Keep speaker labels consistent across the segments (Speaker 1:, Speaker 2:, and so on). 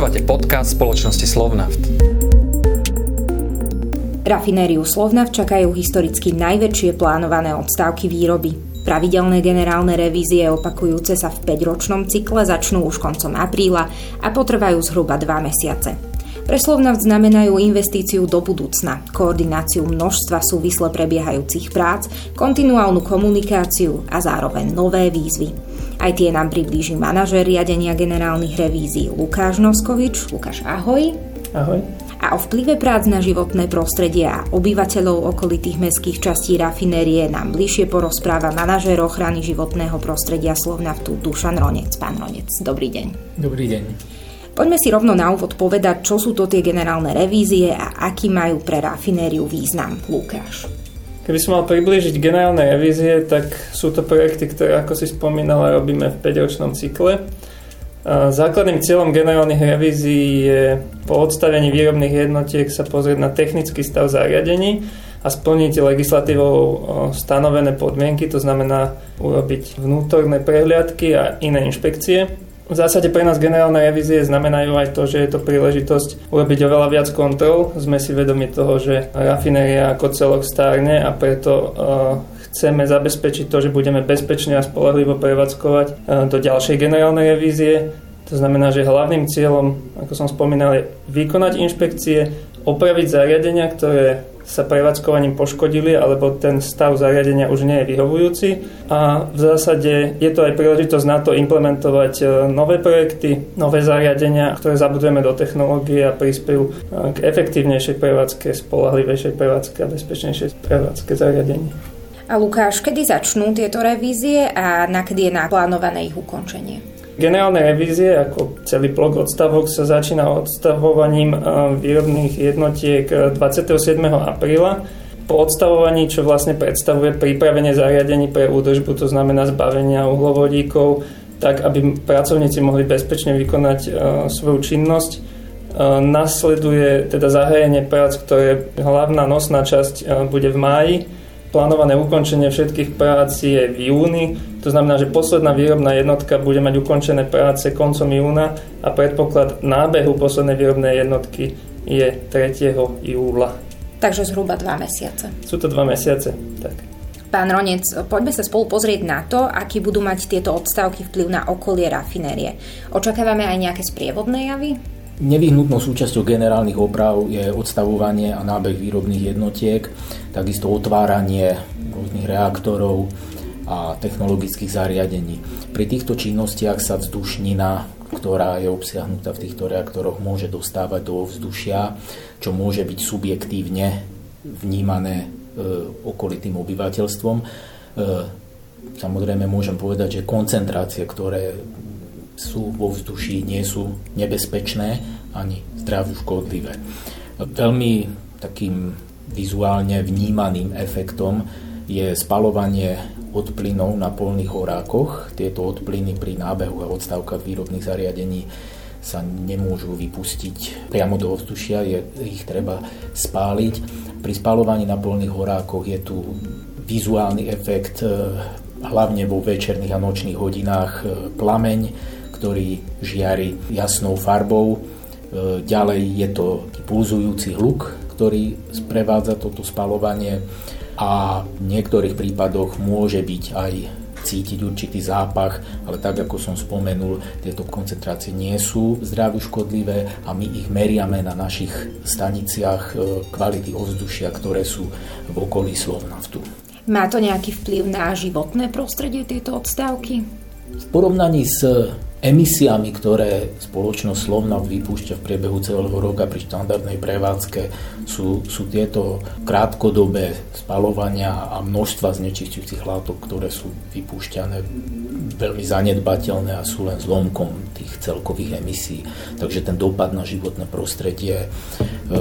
Speaker 1: Počúvate podcast spoločnosti Slovnaft.
Speaker 2: Rafinériu Slovnaft čakajú historicky najväčšie plánované odstávky výroby. Pravidelné generálne revízie opakujúce sa v 5-ročnom cykle začnú už koncom apríla a potrvajú zhruba 2 mesiace. Pre Slovnaft znamenajú investíciu do budúcna, koordináciu množstva súvisle prebiehajúcich prác, kontinuálnu komunikáciu a zároveň nové výzvy. Aj tie nám priblíži manažer riadenia generálnych revízií Lukáš Noskovič. Lukáš, ahoj.
Speaker 3: Ahoj.
Speaker 2: A o vplyve prác na životné prostredie a obyvateľov okolitých mestských častí rafinérie nám bližšie porozpráva manažér ochrany životného prostredia Slovnaftu Dušan Ronec. Pán Ronec, dobrý deň.
Speaker 3: Dobrý deň.
Speaker 2: Poďme si rovno na úvod povedať, čo sú to tie generálne revízie a aký majú pre rafinériu význam. Lukáš.
Speaker 3: Keby som mal priblížiť generálne revízie, tak sú to projekty, ktoré, ako si spomínala, robíme v 5-ročnom cykle. Základným cieľom generálnych revízií je po odstavení výrobných jednotiek sa pozrieť na technický stav zariadení a splniť legislatívou stanovené podmienky, to znamená urobiť vnútorné prehliadky a iné inšpekcie. V zásade pre nás generálne revízie znamenajú aj to, že je to príležitosť urobiť oveľa viac kontrol. Sme si vedomi toho, že rafinéria ako celok stárne a preto uh, chceme zabezpečiť to, že budeme bezpečne a spolahlivo prevádzkovať uh, do ďalšej generálnej revízie. To znamená, že hlavným cieľom, ako som spomínal, je vykonať inšpekcie, opraviť zariadenia, ktoré sa prevádzkovaním poškodili alebo ten stav zariadenia už nie je vyhovujúci a v zásade je to aj príležitosť na to implementovať e, nové projekty, nové zariadenia, ktoré zabudujeme do technológie a prispiejú e, k efektívnejšej prevádzke, spolahlivejšej prevádzke a bezpečnejšej prevádzke zariadení.
Speaker 2: A Lukáš, kedy začnú tieto revízie a na kedy je naplánované ich ukončenie?
Speaker 3: Generálne revízie, ako celý blok odstavok, sa začína odstavovaním eh, výrobných jednotiek 27. Eh, apríla. Po odstavovaní, čo vlastne predstavuje pripravenie zariadení pre údržbu, to znamená zbavenia uhlovodíkov, tak aby pracovníci mohli bezpečne vykonať uh, svoju činnosť. Uh, nasleduje teda zahájenie prác, ktoré hlavná nosná časť bude v máji Plánované ukončenie všetkých prác je v júni, to znamená, že posledná výrobná jednotka bude mať ukončené práce koncom júna a predpoklad nábehu poslednej výrobnej jednotky je 3. júla.
Speaker 2: Takže zhruba dva mesiace.
Speaker 3: Sú to dva mesiace, tak.
Speaker 2: Pán Ronec, poďme sa spolu pozrieť na to, aký budú mať tieto odstavky vplyv na okolie rafinérie. Očakávame aj nejaké sprievodné javy?
Speaker 4: Nevyhnutnou súčasťou generálnych oprav je odstavovanie a nábeh výrobných jednotiek, takisto otváranie rôznych reaktorov a technologických zariadení. Pri týchto činnostiach sa vzdušnina, ktorá je obsiahnutá v týchto reaktoroch, môže dostávať do vzdušia, čo môže byť subjektívne vnímané e, okolitým obyvateľstvom. E, samozrejme môžem povedať, že koncentrácie, ktoré sú vo vzduší, nie sú nebezpečné ani zdraviu škodlivé. Veľmi takým vizuálne vnímaným efektom je spalovanie odplynov na polných horákoch. Tieto odplyny pri nábehu a odstavkách výrobných zariadení sa nemôžu vypustiť priamo do ovzdušia, je, ich treba spáliť. Pri spalovaní na polných horákoch je tu vizuálny efekt, eh, hlavne vo večerných a nočných hodinách eh, plameň, ktorý žiari jasnou farbou. E, ďalej je to pulzujúci hluk, ktorý sprevádza toto spalovanie a v niektorých prípadoch môže byť aj cítiť určitý zápach, ale tak ako som spomenul, tieto koncentrácie nie sú zdraviu škodlivé a my ich meriame na našich staniciach e, kvality ovzdušia, ktoré sú v okolí Slovnaftu.
Speaker 2: Má to nejaký vplyv na životné prostredie tieto odstávky?
Speaker 4: V porovnaní s emisiami, ktoré spoločnosť Slovna vypúšťa v priebehu celého roka pri štandardnej prevádzke, sú, sú tieto krátkodobé spalovania a množstva znečistujúcich látok, ktoré sú vypúšťané veľmi zanedbateľné a sú len zlomkom tých celkových emisí. Takže ten dopad na životné prostredie, e,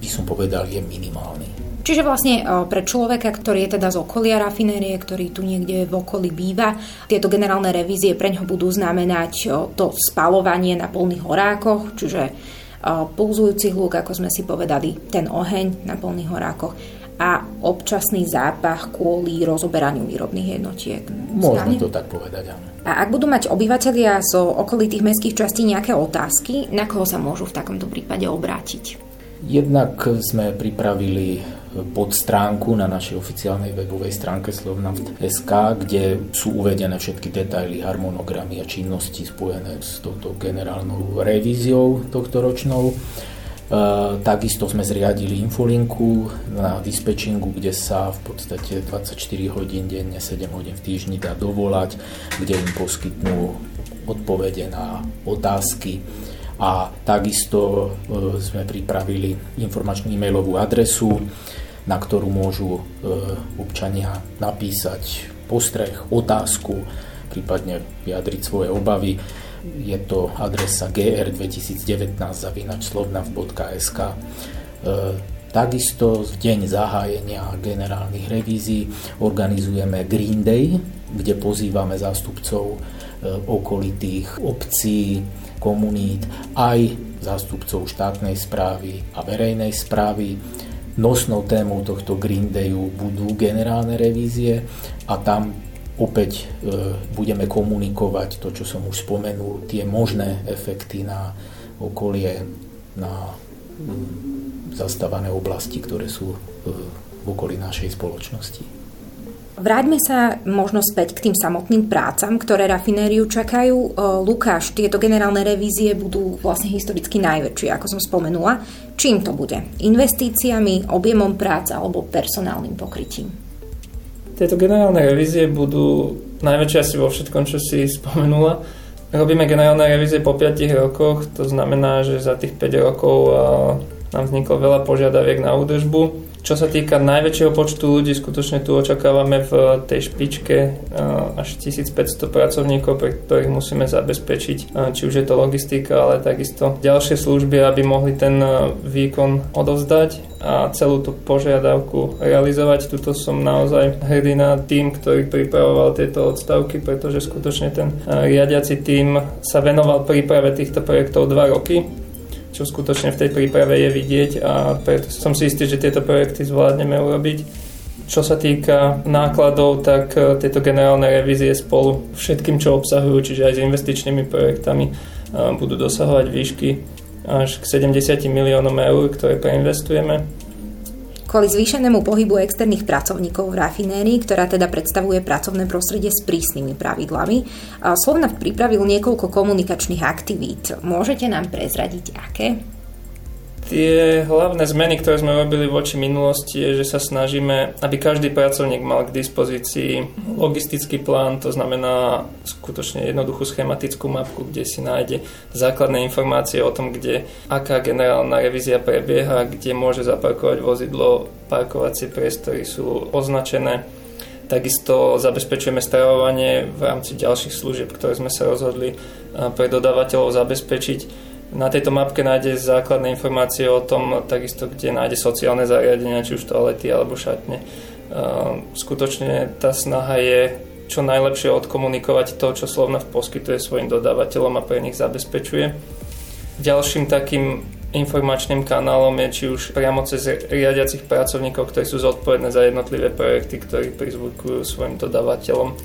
Speaker 4: by som povedal, je minimálny.
Speaker 2: Čiže vlastne e, pre človeka, ktorý je teda z okolia rafinérie, ktorý tu niekde v okolí býva, tieto generálne revízie pre ňo budú znamenať e, to spalovanie na polných horákoch, čiže e, pulzujúci hluk, ako sme si povedali, ten oheň na polných horákoch a občasný zápach kvôli rozoberaniu výrobných jednotiek.
Speaker 4: Môžeme to tak povedať, áno.
Speaker 2: A ak budú mať obyvateľia zo okolitých mestských častí nejaké otázky, na koho sa môžu v takomto prípade obrátiť?
Speaker 4: Jednak sme pripravili pod stránku na našej oficiálnej webovej stránke Slovnaft.sk, kde sú uvedené všetky detaily, harmonogramy a činnosti spojené s touto generálnou revíziou tohto ročnou. E, takisto sme zriadili infolinku na dispečingu, kde sa v podstate 24 hodín denne, 7 hodín v týždni dá dovolať, kde im poskytnú odpovede na otázky a takisto e, sme pripravili informačnú e-mailovú adresu, na ktorú môžu e, občania napísať postreh, otázku, prípadne vyjadriť svoje obavy. Je to adresa gr2019 Takisto v deň zahájenia generálnych revízií organizujeme Green Day, kde pozývame zástupcov e, okolitých obcí, komunít, aj zástupcov štátnej správy a verejnej správy. Nosnou témou tohto Green Dayu budú generálne revízie a tam opäť e, budeme komunikovať to, čo som už spomenul, tie možné efekty na okolie, na zastávané oblasti, ktoré sú e, v okolí našej spoločnosti.
Speaker 2: Vráťme sa možno späť k tým samotným prácam, ktoré rafinériu čakajú. Lukáš, tieto generálne revízie budú vlastne historicky najväčšie, ako som spomenula. Čím to bude? Investíciami, objemom prác alebo personálnym pokrytím?
Speaker 3: Tieto generálne revízie budú najväčšie asi vo všetkom, čo si spomenula. Robíme generálne revízie po 5 rokoch, to znamená, že za tých 5 rokov nám vzniklo veľa požiadaviek na údržbu čo sa týka najväčšieho počtu ľudí, skutočne tu očakávame v tej špičke eh, až 1500 pracovníkov, pre ktorých musíme zabezpečiť, eh, či už je to logistika, ale takisto ďalšie služby, aby mohli ten eh, výkon odovzdať a celú tú požiadavku realizovať. Tuto som naozaj hrdý na tým, ktorý pripravoval tieto odstavky, pretože skutočne ten riadiaci tým sa venoval príprave týchto projektov dva roky čo skutočne v tej príprave je vidieť a preto som si istý, že tieto projekty zvládneme urobiť. Čo sa týka nákladov, tak e, tieto generálne revízie spolu všetkým, čo obsahujú, čiže aj s investičnými projektami, e, budú dosahovať výšky až k 70 miliónom eur, ktoré preinvestujeme
Speaker 2: kvôli zvýšenému pohybu externých pracovníkov v rafinérii, ktorá teda predstavuje pracovné prostredie s prísnymi pravidlami. Slovnaft pripravil niekoľko komunikačných aktivít. Môžete nám prezradiť aké?
Speaker 3: Tie hlavné zmeny, ktoré sme robili voči minulosti, je, že sa snažíme, aby každý pracovník mal k dispozícii logistický plán, to znamená skutočne jednoduchú schematickú mapku, kde si nájde základné informácie o tom, kde aká generálna revízia prebieha, kde môže zaparkovať vozidlo, parkovacie priestory sú označené. Takisto zabezpečujeme stravovanie v rámci ďalších služieb, ktoré sme sa rozhodli pre dodávateľov zabezpečiť na tejto mapke nájde základné informácie o tom, takisto kde nájde sociálne zariadenia, či už toalety alebo šatne. Skutočne tá snaha je čo najlepšie odkomunikovať to, čo Slovnaft poskytuje svojim dodávateľom a pre nich zabezpečuje. Ďalším takým informačným kanálom je či už priamo cez riadiacich pracovníkov, ktorí sú zodpovedné za jednotlivé projekty, ktorí prizvukujú svojim dodávateľom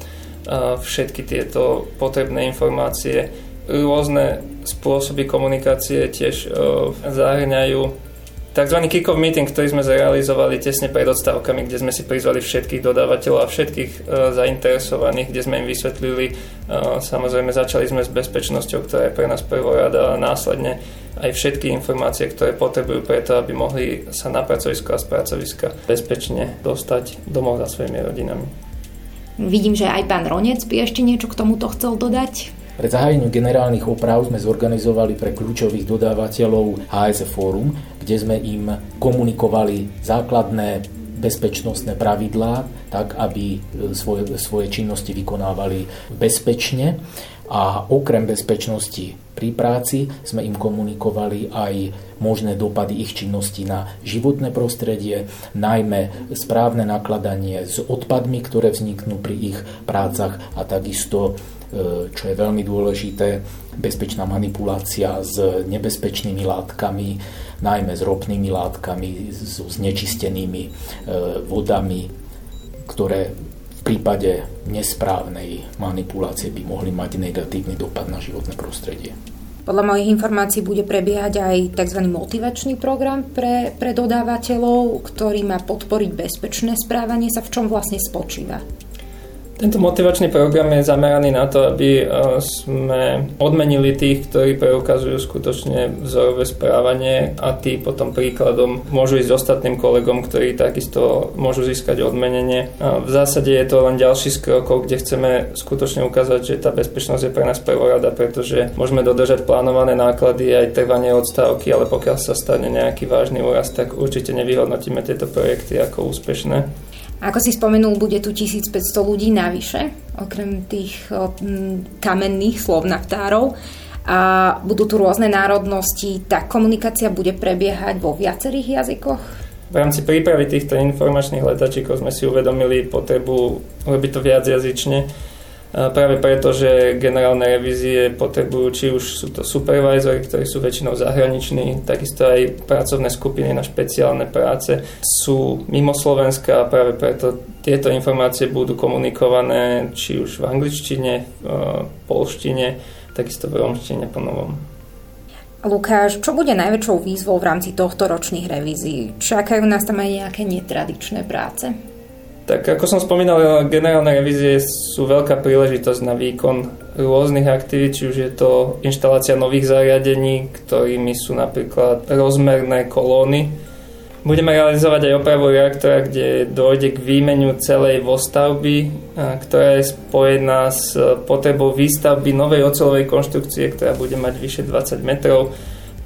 Speaker 3: všetky tieto potrebné informácie rôzne spôsoby komunikácie tiež uh, zahrňajú tzv. kick-off meeting, ktorý sme zrealizovali tesne pred odstavkami, kde sme si prizvali všetkých dodávateľov a všetkých uh, zainteresovaných, kde sme im vysvetlili, uh, samozrejme začali sme s bezpečnosťou, ktorá je pre nás prvorada a následne aj všetky informácie, ktoré potrebujú preto, aby mohli sa na pracovisko a z pracoviska bezpečne dostať domov za svojimi rodinami.
Speaker 2: Vidím, že aj pán Ronec by ešte niečo k tomuto chcel dodať.
Speaker 4: Pred zahájením generálnych oprav sme zorganizovali pre kľúčových dodávateľov HSF Forum, kde sme im komunikovali základné bezpečnostné pravidlá, tak aby svoje, svoje činnosti vykonávali bezpečne. A okrem bezpečnosti pri práci sme im komunikovali aj možné dopady ich činnosti na životné prostredie, najmä správne nakladanie s odpadmi, ktoré vzniknú pri ich prácach a takisto čo je veľmi dôležité, bezpečná manipulácia s nebezpečnými látkami, najmä s ropnými látkami, so znečistenými e, vodami, ktoré v prípade nesprávnej manipulácie by mohli mať negatívny dopad na životné prostredie.
Speaker 2: Podľa mojich informácií bude prebiehať aj tzv. motivačný program pre, pre dodávateľov, ktorý má podporiť bezpečné správanie sa, v čom vlastne spočíva.
Speaker 3: Tento motivačný program je zameraný na to, aby e, sme odmenili tých, ktorí preukazujú skutočne vzorové správanie a tí potom príkladom môžu ísť ostatným kolegom, ktorí takisto môžu získať odmenenie. V zásade je to len ďalší z krokov, kde chceme skutočne ukázať, že tá bezpečnosť je pre nás prvorada, pretože môžeme dodržať plánované náklady aj trvanie odstávky, ale pokiaľ sa stane nejaký vážny úraz, tak určite nevyhodnotíme tieto projekty ako úspešné.
Speaker 2: Ako si spomenul, bude tu 1500 ľudí navyše, okrem tých kamenných slovnaftárov. A budú tu rôzne národnosti. Tá komunikácia bude prebiehať vo viacerých jazykoch?
Speaker 3: V rámci prípravy týchto informačných letačíkov sme si uvedomili potrebu robiť to viac jazyčne Práve preto, že generálne revízie potrebujú, či už sú to supervisory, ktorí sú väčšinou zahraniční, takisto aj pracovné skupiny na špeciálne práce sú mimo Slovenska a práve preto tieto informácie budú komunikované či už v angličtine, v polštine, takisto v romštine po novom.
Speaker 2: Lukáš, čo bude najväčšou výzvou v rámci tohto ročných revízií? Čakajú nás tam aj nejaké netradičné práce?
Speaker 3: Tak ako som spomínal, generálne revízie sú veľká príležitosť na výkon rôznych aktivít, či už je to inštalácia nových zariadení, ktorými sú napríklad rozmerné kolóny. Budeme realizovať aj opravu reaktora, kde dojde k výmeniu celej vostavby, ktorá je spojená s potrebou výstavby novej ocelovej konštrukcie, ktorá bude mať vyše 20 metrov.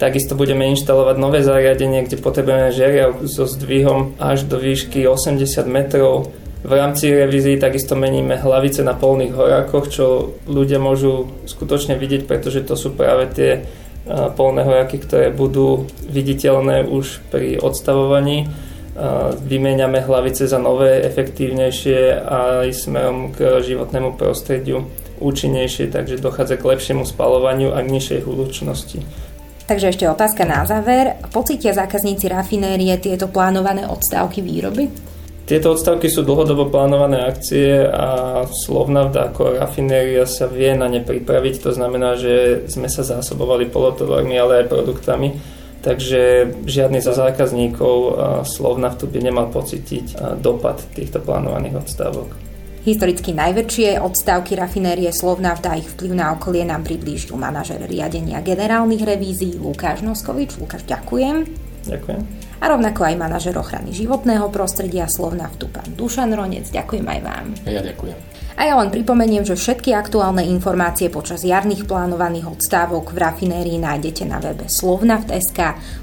Speaker 3: Takisto budeme inštalovať nové zariadenie, kde potrebujeme žeriav so zdvihom až do výšky 80 metrov. V rámci revízii takisto meníme hlavice na polných horákoch, čo ľudia môžu skutočne vidieť, pretože to sú práve tie polné horáky, ktoré budú viditeľné už pri odstavovaní. Vymieňame hlavice za nové, efektívnejšie a aj smerom k životnému prostrediu účinnejšie, takže dochádza k lepšiemu spalovaniu a k nižšej hlučnosti.
Speaker 2: Takže ešte otázka na záver. Pocítia zákazníci rafinérie tieto plánované odstávky výroby?
Speaker 3: Tieto odstavky sú dlhodobo plánované akcie a Slovnavda ako rafinéria sa vie na ne pripraviť. To znamená, že sme sa zásobovali polotovarmi, ale aj produktami. Takže žiadny zo zákazníkov Slovnavtu by nemal pocítiť dopad týchto plánovaných odstávok.
Speaker 2: Historicky najväčšie odstávky rafinérie Slovnaft a ich vplyv na okolie nám priblížil manažer riadenia generálnych revízií Lukáš Noskovič. Lukáš, ďakujem.
Speaker 3: Ďakujem.
Speaker 2: A rovnako aj manažer ochrany životného prostredia Slovnaftu, pán Dušan Ronec. Ďakujem aj vám.
Speaker 4: Ja ďakujem.
Speaker 2: A ja len pripomeniem, že všetky aktuálne informácie počas jarných plánovaných odstávok v rafinérii nájdete na webe slovnaft.sk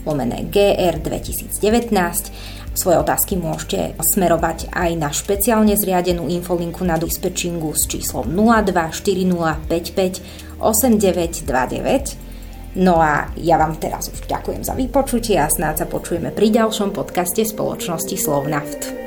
Speaker 2: lomené GR 2019 svoje otázky môžete smerovať aj na špeciálne zriadenú infolinku na dispečingu s číslom 024055 8929. No a ja vám teraz už ďakujem za vypočutie a snáď sa počujeme pri ďalšom podcaste spoločnosti Slovnaft.